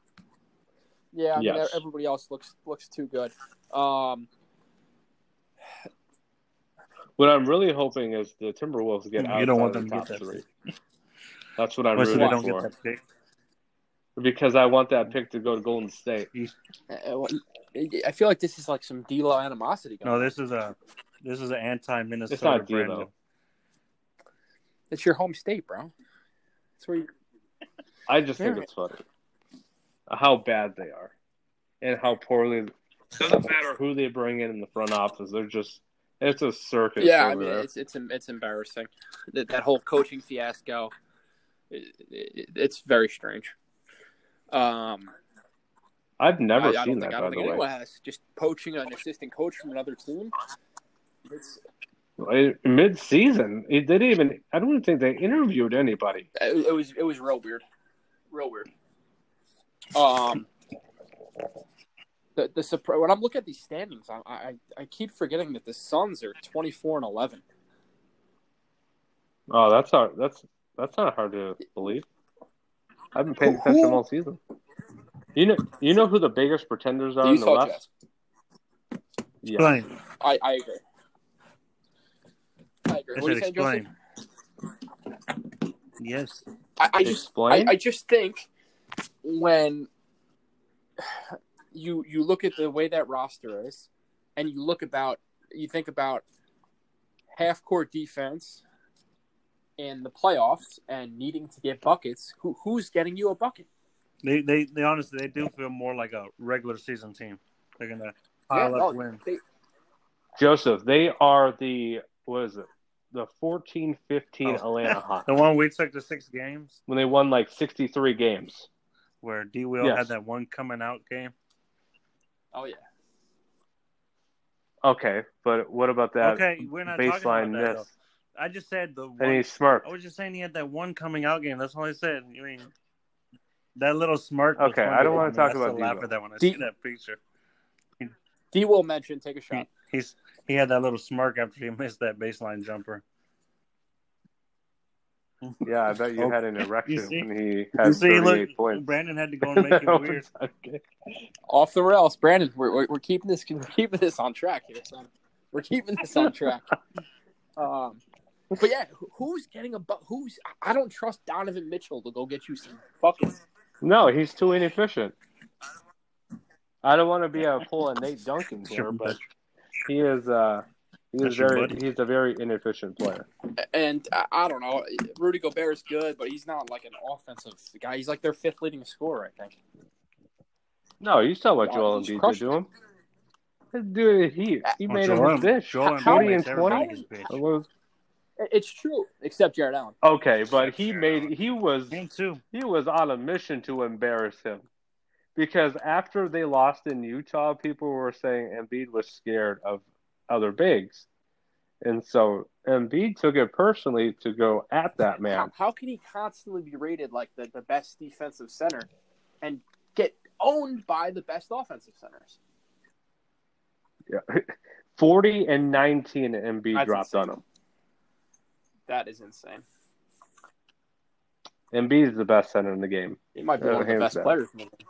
Yeah, I mean, everybody else looks looks too good. Um, What I'm really hoping is the Timberwolves get You out don't of want the them to top get that three. That's what I'm Why so rooting don't for get that pick? because I want that pick to go to Golden State. Well, I feel like this is like some D'Lo animosity. Going No, on. this is a this is an anti Minnesota. It's not D'Lo. It's your home state, bro. It's where you. I just think it's funny how bad they are and how poorly. Doesn't matter who they bring in in the front office. They're just it's a circus. Yeah, I mean, there. it's it's it's embarrassing. That that whole coaching fiasco. It, it, it's very strange. Um, I've never I, I seen don't think that. I By don't the think way, anyone has just poaching an assistant coach from another team. It's mid season, they didn't even. I don't think they interviewed anybody. it, it was it was real weird, real weird. Um, the the surprise when I'm looking at these standings, I, I I keep forgetting that the Suns are 24 and 11. Oh, that's not that's that's not hard to believe. I've been paying attention who- all season. You know, you know who the biggest pretenders are The in the Utah West? Jazz. Yeah, Explain. I I agree. I agree. I What are said you saying, Joseph? explain. Yes. I, I just I, Explain? I just think when you you look at the way that roster is, and you look about you think about half court defense in the playoffs and needing to get buckets. Who who's getting you a bucket? They, they they honestly they do feel more like a regular season team. They're gonna pile no, up wins. they- Joseph, they are the what is it? The 14-15 Oh. Atlanta [laughs] Hawks The one we took to six games when they won like sixty-three games. where D Will Yes. had that one coming out game. oh yeah. Okay, but what about that okay, we're not talking baseline about that. miss? Though. I just said the And he one. smirked. I was just saying he had that one coming out game. That's all I said. I mean, that little smirk. Okay, I don't wanna me. talk I about laugh D-Will. at that when I D- see that picture. D will mention take a shot. He's he had that little smirk after he missed that baseline jumper. Yeah, I bet you had an [laughs] erection see? when he had see, thirty-eight look, points. Brandon had to go [laughs] and make it weird. Okay. Off the rails, Brandon. We're, we're, we're keeping this we're keeping this on track here, son. We're keeping this on track. [laughs] Um, but yeah, who's getting a bu- who's? I don't trust Donovan Mitchell to go get you some buckets. No, he's too inefficient. I don't want to be a pull a Nate Duncan here, but he is uh he is very buddy. he's a very inefficient player. And I, I don't know. Rudy Gobert is good, but he's not like an offensive guy. He's like their fifth leading scorer, I think. No, you saw what Oh, Joel he's Embiid did crushed to him. Dude, he he Well, made Joel, him his bitch. Joel Embiid Forty and twenty. his bitch. It was- It's true, except Jarrett Allen. Okay, but he made he was Him too. he was on a mission to embarrass him. Because after they lost in Utah, people were saying Embiid was scared of other bigs. And so Embiid took it personally to go at that How, man. how can he constantly be rated like the, the best defensive center and get owned by the best offensive centers? Yeah. [laughs] 40 and 19 Embiid That's dropped insane. on him. That is insane. Embiid is the best center in the game. He might be Uh, one of the best down. players. In the league.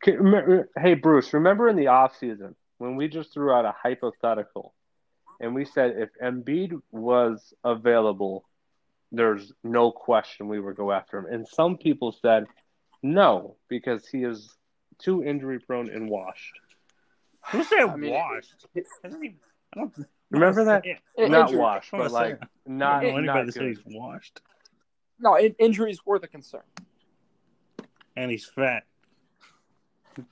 Can- remember- Hey, Bruce, remember in the offseason when we just threw out a hypothetical and we said if Embiid was available, there's no question we would go after him. And some people said no, because he is too injury prone and washed. Who said I mean, washed? Hasn't he- I don't, Remember that? Yeah. In- Not injury- washed, I'm but like say- not, I don't know not anybody that says he's washed. No, in, injuries were the concern. And he's fat. Uh,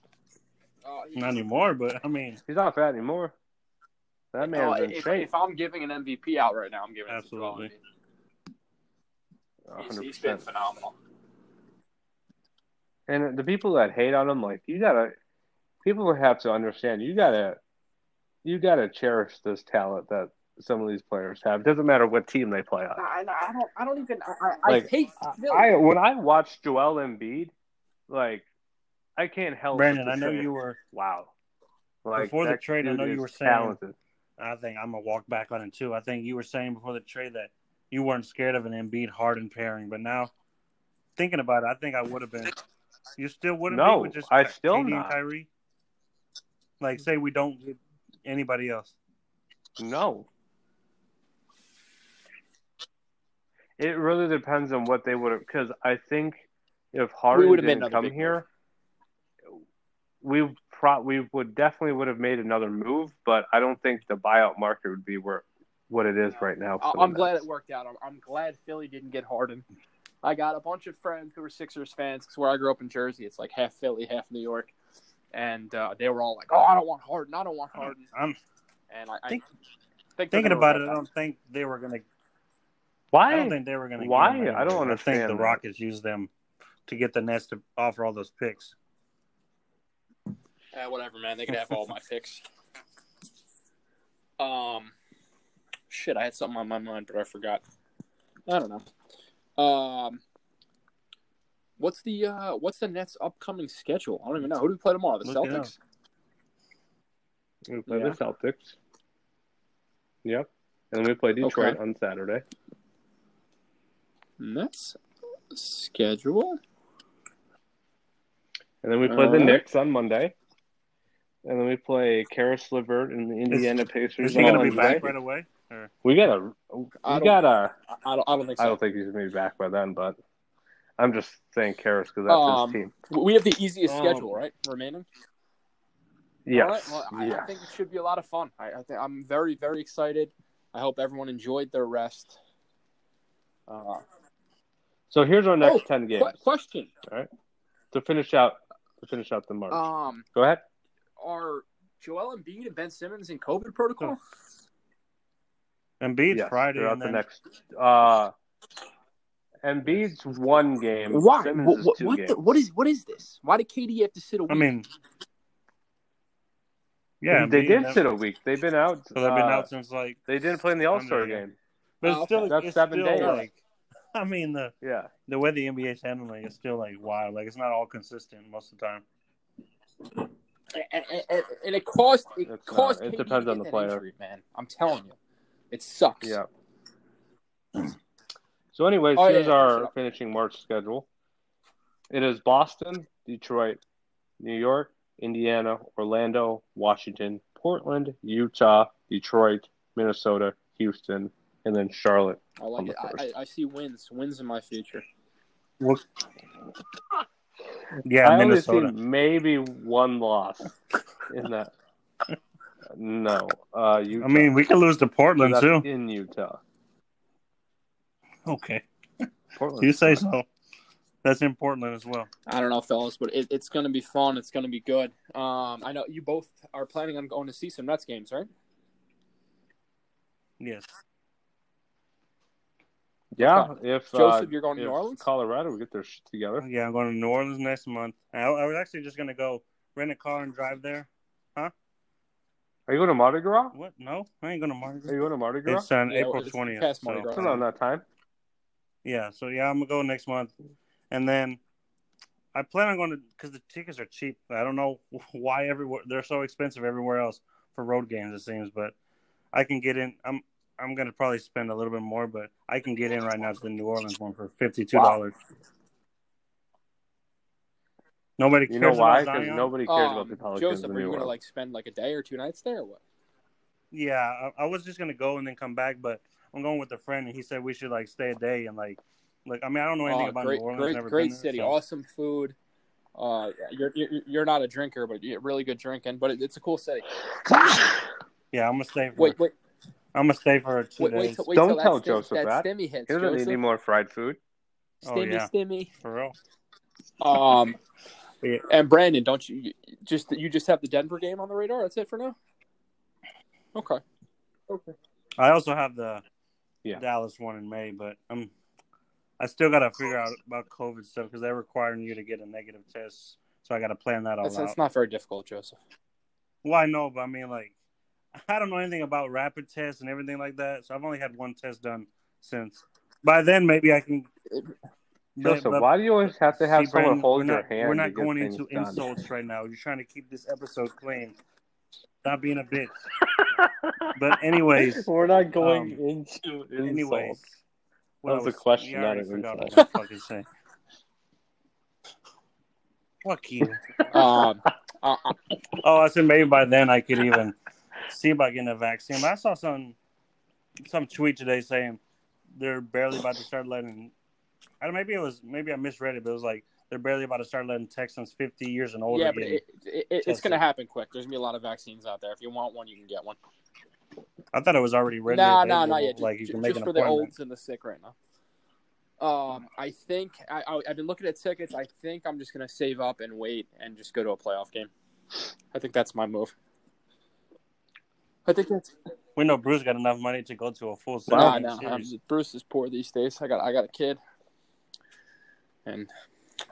he- Not anymore, but I mean, He's not fat anymore. That man's uh, in if, shape. if I'm giving an MVP out right now, I'm giving Absolutely. it to He's, he's been phenomenal. And the people that hate on him, like you gotta, people have to understand. You gotta, you gotta cherish this talent that some of these players have. It doesn't matter what team they play on. I, I don't. I don't even. I, I hate. Philly. I when I watch Joel Embiid, like I can't help. Brandon, I know you were. Wow. Like, Before the trade, I know you were saying- talented. I think I'm gonna walk back on it too. I think you were saying before the trade that you weren't scared of an Embiid Harden pairing, but now thinking about it, I think I would have been. You still wouldn't No, be with just I still KD not. and Kyrie. Like, say we don't get anybody else. No. It really depends on what they would have, because I think if Harden would've didn't another come here, we pro- we would definitely would have made another move, but I don't think the buyout market would be where what it is right now. I- for the I'm glad Nets. it worked out. I'm, I'm glad Philly didn't get Harden. I got a bunch of friends who were Sixers fans because where I grew up in Jersey, it's like half Philly, half New York, and uh, they were all like, "Oh, I don't want Harden. I don't want Harden." I'm And I, I Think- think thinking about it. I don't think they were gonna. Why? I don't think they were gonna. Why? Get I don't anyway. I think the. Rockets used them to get the Nets to offer all those picks. that. Uh, whatever, man. They could have all my [laughs] picks. Um, shit, I had something on my mind, but I forgot. I don't know. Um, what's the uh, what's the Nets' upcoming schedule? I don't even know. Who do we play tomorrow? The Look. Celtics. We play Yeah. the Celtics. Yep. And then we play Detroit Okay. on Saturday. Nets schedule. And then we play the Alright. Knicks on Monday. And then we play Caris LeVert and the Indiana Pacers Is he gonna be Wednesday. back right away? Or We gotta, we I gotta. I, I don't. I don't think so. I don't think he's gonna be back by then, but I'm just saying Caris because that's Um, his team. We have the easiest Um, schedule, right? Remaining. Yes, All right. Well, I, I think it should be a lot of fun. I, I think I'm very, very excited. I hope everyone enjoyed their rest. Uh, So here's our next Oh, ten games qu- question: All right. to finish out to finish out the March. Um, Go ahead. are Joel Embiid and Ben Simmons in COVID protocol? Embiid's yes, Friday throughout and the next. Uh, Embiid's one game. Why? Simmons What, is what, what, games. the, what is what is this? Why did KD have to sit a week? I mean, yeah, they Embiid did sit a week. They've been out. So they've been uh, out since like, They didn't play in the All Star Sunday, game. but it's Oh, still okay. That's it's seven still, days. Like, [laughs] I mean the Yeah. the way the NBA's handling it is still like wild. Like it's not all consistent most of the time. and, and, and it cost it It's cost. not. It depends on the player. injury, man. I'm telling you, it sucks. Yeah. So, anyways, Oh, here's yeah, our yeah. finishing March schedule. It is Boston, Detroit, New York, Indiana, Orlando, Washington, Portland, Utah, Detroit, Minnesota, Houston, and then Charlotte. I like it. I. I, I see wins. Wins in my future. [laughs] Yeah, I only Minnesota. see maybe one loss in that. [laughs] No, uh, Utah. I mean, we could lose to Portland That's too. in Utah. Okay, Portland. you say so. That's in Portland as well. I don't know, fellas, but it, it's going to be fun. It's going to be good. Um, I know you both are planning on going to see some Nets games, right? Yes. Yeah, if Joseph, uh, you're going to if New Orleans? Colorado, we get their shit together. Yeah, I'm going to New Orleans next month. I, I was actually just gonna go rent a car and drive there. Huh? Are you going to Mardi Gras? What? No, I ain't going to Mardi Gras. Are Gras. you going to Mardi Gras? It's on Yeah, April it's twentieth. past Mardi So, Gras. Still on that time. Yeah, so yeah, I'm gonna go next month, and then I plan on going to because the tickets are cheap. I don't know [laughs] why everywhere they're so expensive everywhere else for road games. It seems, but I can get in. I'm I'm gonna probably spend a little bit more, but I can get in right now to the New Orleans one for fifty two dollars. Nobody cares You know why? about Because Zion. nobody cares Um, about the Pelicans Joseph, in are you going to like spend like a day or two nights there or what? Yeah, I, I was just gonna go and then come back, but I'm going with a friend, and he said we should like stay a day and like, like I mean I don't know anything Oh, about great, New Orleans. great, never great been there, city, so- awesome food. Uh, you're, you're you're not a drinker, but you're really good drinking. But it, it's a cool city. Yeah, I'm gonna stay for. Wait, wait, I'm gonna stay for two wait, wait, days till, wait Don't tell that, stim, Joseph that that. stimmy hits. He doesn't need any more fried food. Oh, yeah. stimmy. for real. Um, [laughs] Yeah. and Brandon, don't you you- just you just have the Denver game on the radar? That's it for now. Okay. Okay. I also have the Yeah. Dallas one in May, but I'm I still got to figure out about COVID stuff because they're requiring you to get a negative test. So I got to plan that all That's, out. It's not very difficult, Joseph. Well, I know, but I mean, like, I don't know anything about rapid tests and everything like that. So I've only had one test done since. By then, maybe I can. Joseph, but- why do you always have to have someone Brandon, hold your not, hand? We're not get going things into done? insults right now. You're trying to keep this episode clean. Stop being a bitch. [laughs] But anyways, we're not going um, into insults. anyways. what That was I a question, I not already an forgot insult. what I was fucking saying. Fuck you. Um, uh, uh, Oh, I said maybe by then I could even see about getting a vaccine. But I saw some some tweet today saying they're barely about to start letting. I don't. Maybe it was. Maybe I misread it, but it was like they're barely about to start letting Texans 50 years and older yeah, but it, it, it, it's going to happen quick. There's going to be a lot of vaccines out there. If you want one, you can get one. I thought it was already ready. No, no, not yet. Like you Just, can make just for the olds and the sick right now. Um, I think I, I, I've been looking at tickets. I think I'm just going to save up and wait and just go to a playoff game. I think that's my move. I think that's We know Bruce got enough money to go to a full nah, season nah. Bruce is poor these days. I got I got a kid, and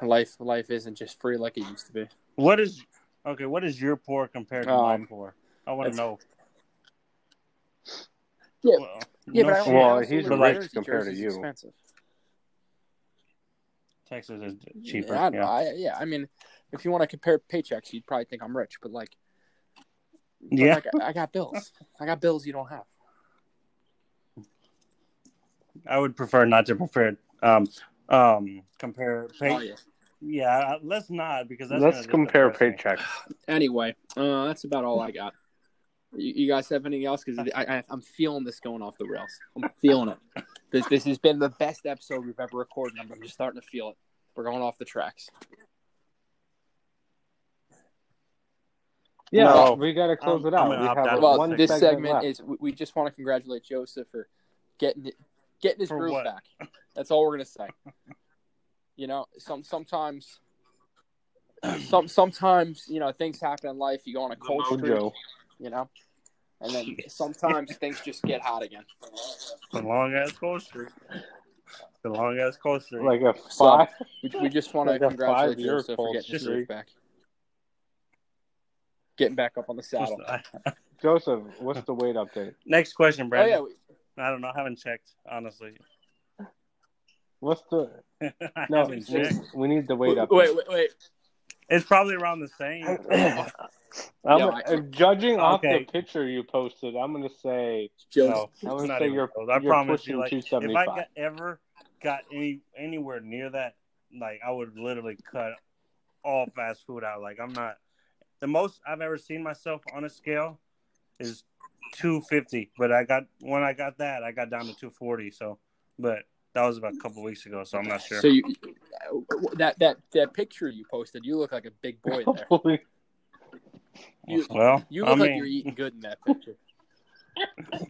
life life isn't just free like it used to be. What is okay? What is your poor compared to Um, my poor? I want to know. Yeah, Well, Yeah, no but I. Well, he's live in rich Jersey. compared to you. Expensive. Texas is cheaper. Yeah, I, Yeah, I, yeah. I mean, if you want to compare paychecks, you'd probably think I'm rich, but like, but yeah. like, I got bills. I got bills you don't have. I would prefer not to prefer um um compare pay. Oh, yeah. Yeah, let's not because that's Let's compare paychecks. [sighs] Anyway, uh, that's about all I got. You, you guys have anything else? Because I, I, I'm feeling this going off the rails. I'm feeling it. This this has been the best episode we've ever recorded. I'm, I'm just starting to feel it. We're going off the tracks. Yeah, No. we got to close I'm- it out. We have out Well, one this segment left. is we, we just want to congratulate Joseph for getting it, getting his For groove what? back. That's all we're gonna say. [laughs] You know, some sometimes, some sometimes you know things happen in life. You go on a cold streak, you know, and then sometimes things just get hot again. The long ass cold streak. The long ass cold streak. Like a So, five. We, we just want to Like congratulate five-year Joseph for getting his streak. back, getting back up on the saddle. Uh, [laughs] Joseph, what's the weight update? Next question, Oh yeah, we- I don't know. I haven't checked honestly. What's the [laughs] I no? We, we need the weight wait, update. wait, wait, wait. It's probably around the same. [clears throat] I'm, Yeah, uh, judging off Okay. the picture you posted, I'm gonna say Joseph, No, I it's would not say you're- close. I you're promise you, like, if I 275. got, ever got any anywhere near that, like, I would literally cut all fast food out. Like, I'm not. The most I've ever seen myself on a scale is 250, but I got when I got that, I got down to 240. So, but that was about a couple weeks ago, so I'm not sure. So you that that that picture you posted, you look like a big boy there. [laughs] You, well, you I look like you're eating good in that picture. [laughs]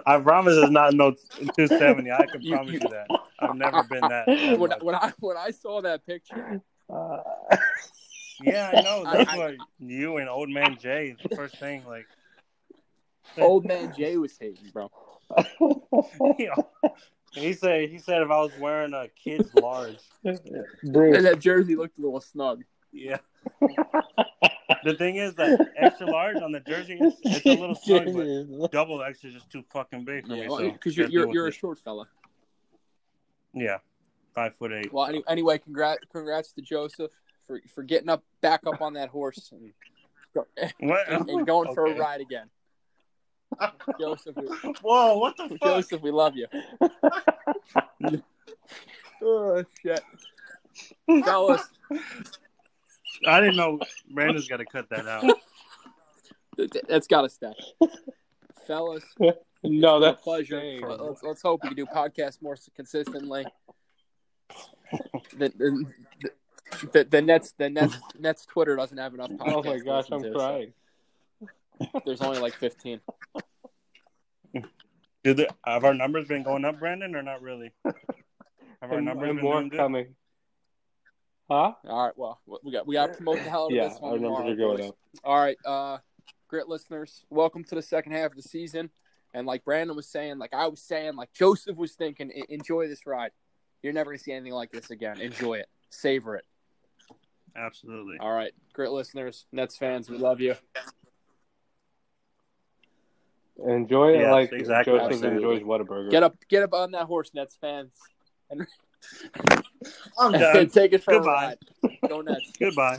[laughs] I promise it's not no 270. I can You- promise you- you that. I've never been that. that When, when I when I saw that picture, uh, Yeah, I know. That's I- what you and old man Jay. The first thing, like, old man Jay was hating, bro. you know, he said he said if I was wearing a kid's [laughs] large, And that jersey looked a little snug. yeah. The thing is that extra large on the jersey, it's, it's a little snug, but double X is just too fucking big for me. Yeah, so because you're you're, you're a short fella. yeah, five foot eight. Well, any, anyway, congrats congrats to Joseph for for getting up back up on that horse and, and, and going for a ride again. [laughs] Joseph, we, Whoa! What the fuck? Joseph, we love you. [laughs] oh shit, fellas, I didn't know Brandon's got to cut that out. th- th- that's got to stay. Fellas, [laughs] no, it's a that's pleasure. Let- Let's, let's hope we can do podcasts more consistently. The, the, the, the Nets, the Nets, Nets Twitter doesn't have enough. Podcasts Oh my gosh, I'm to, so crying. There's only like 15. [laughs] Do the, have our numbers been going up, Brandon, or not really? Have our And, numbers and been more doing good? coming. Huh? All right, well, we got we got to promote the hell out of Yeah, this one our numbers tomorrow, are going boys. up. All right, uh, great listeners, welcome to the second half of the season. And like Brandon was saying, like I was saying, like Joseph was thinking, "E- enjoy this ride. You're never gonna see anything like this again. Enjoy it, savor it. Absolutely. All right, grit listeners, Nets fans, we love you. Enjoy it Yes, like exactly. Joseph Absolutely. enjoys Whataburger. Get up, get up on that horse, Nets fans, and I'm [laughs] done. take it for Goodbye. a ride. Go Nets. Goodbye.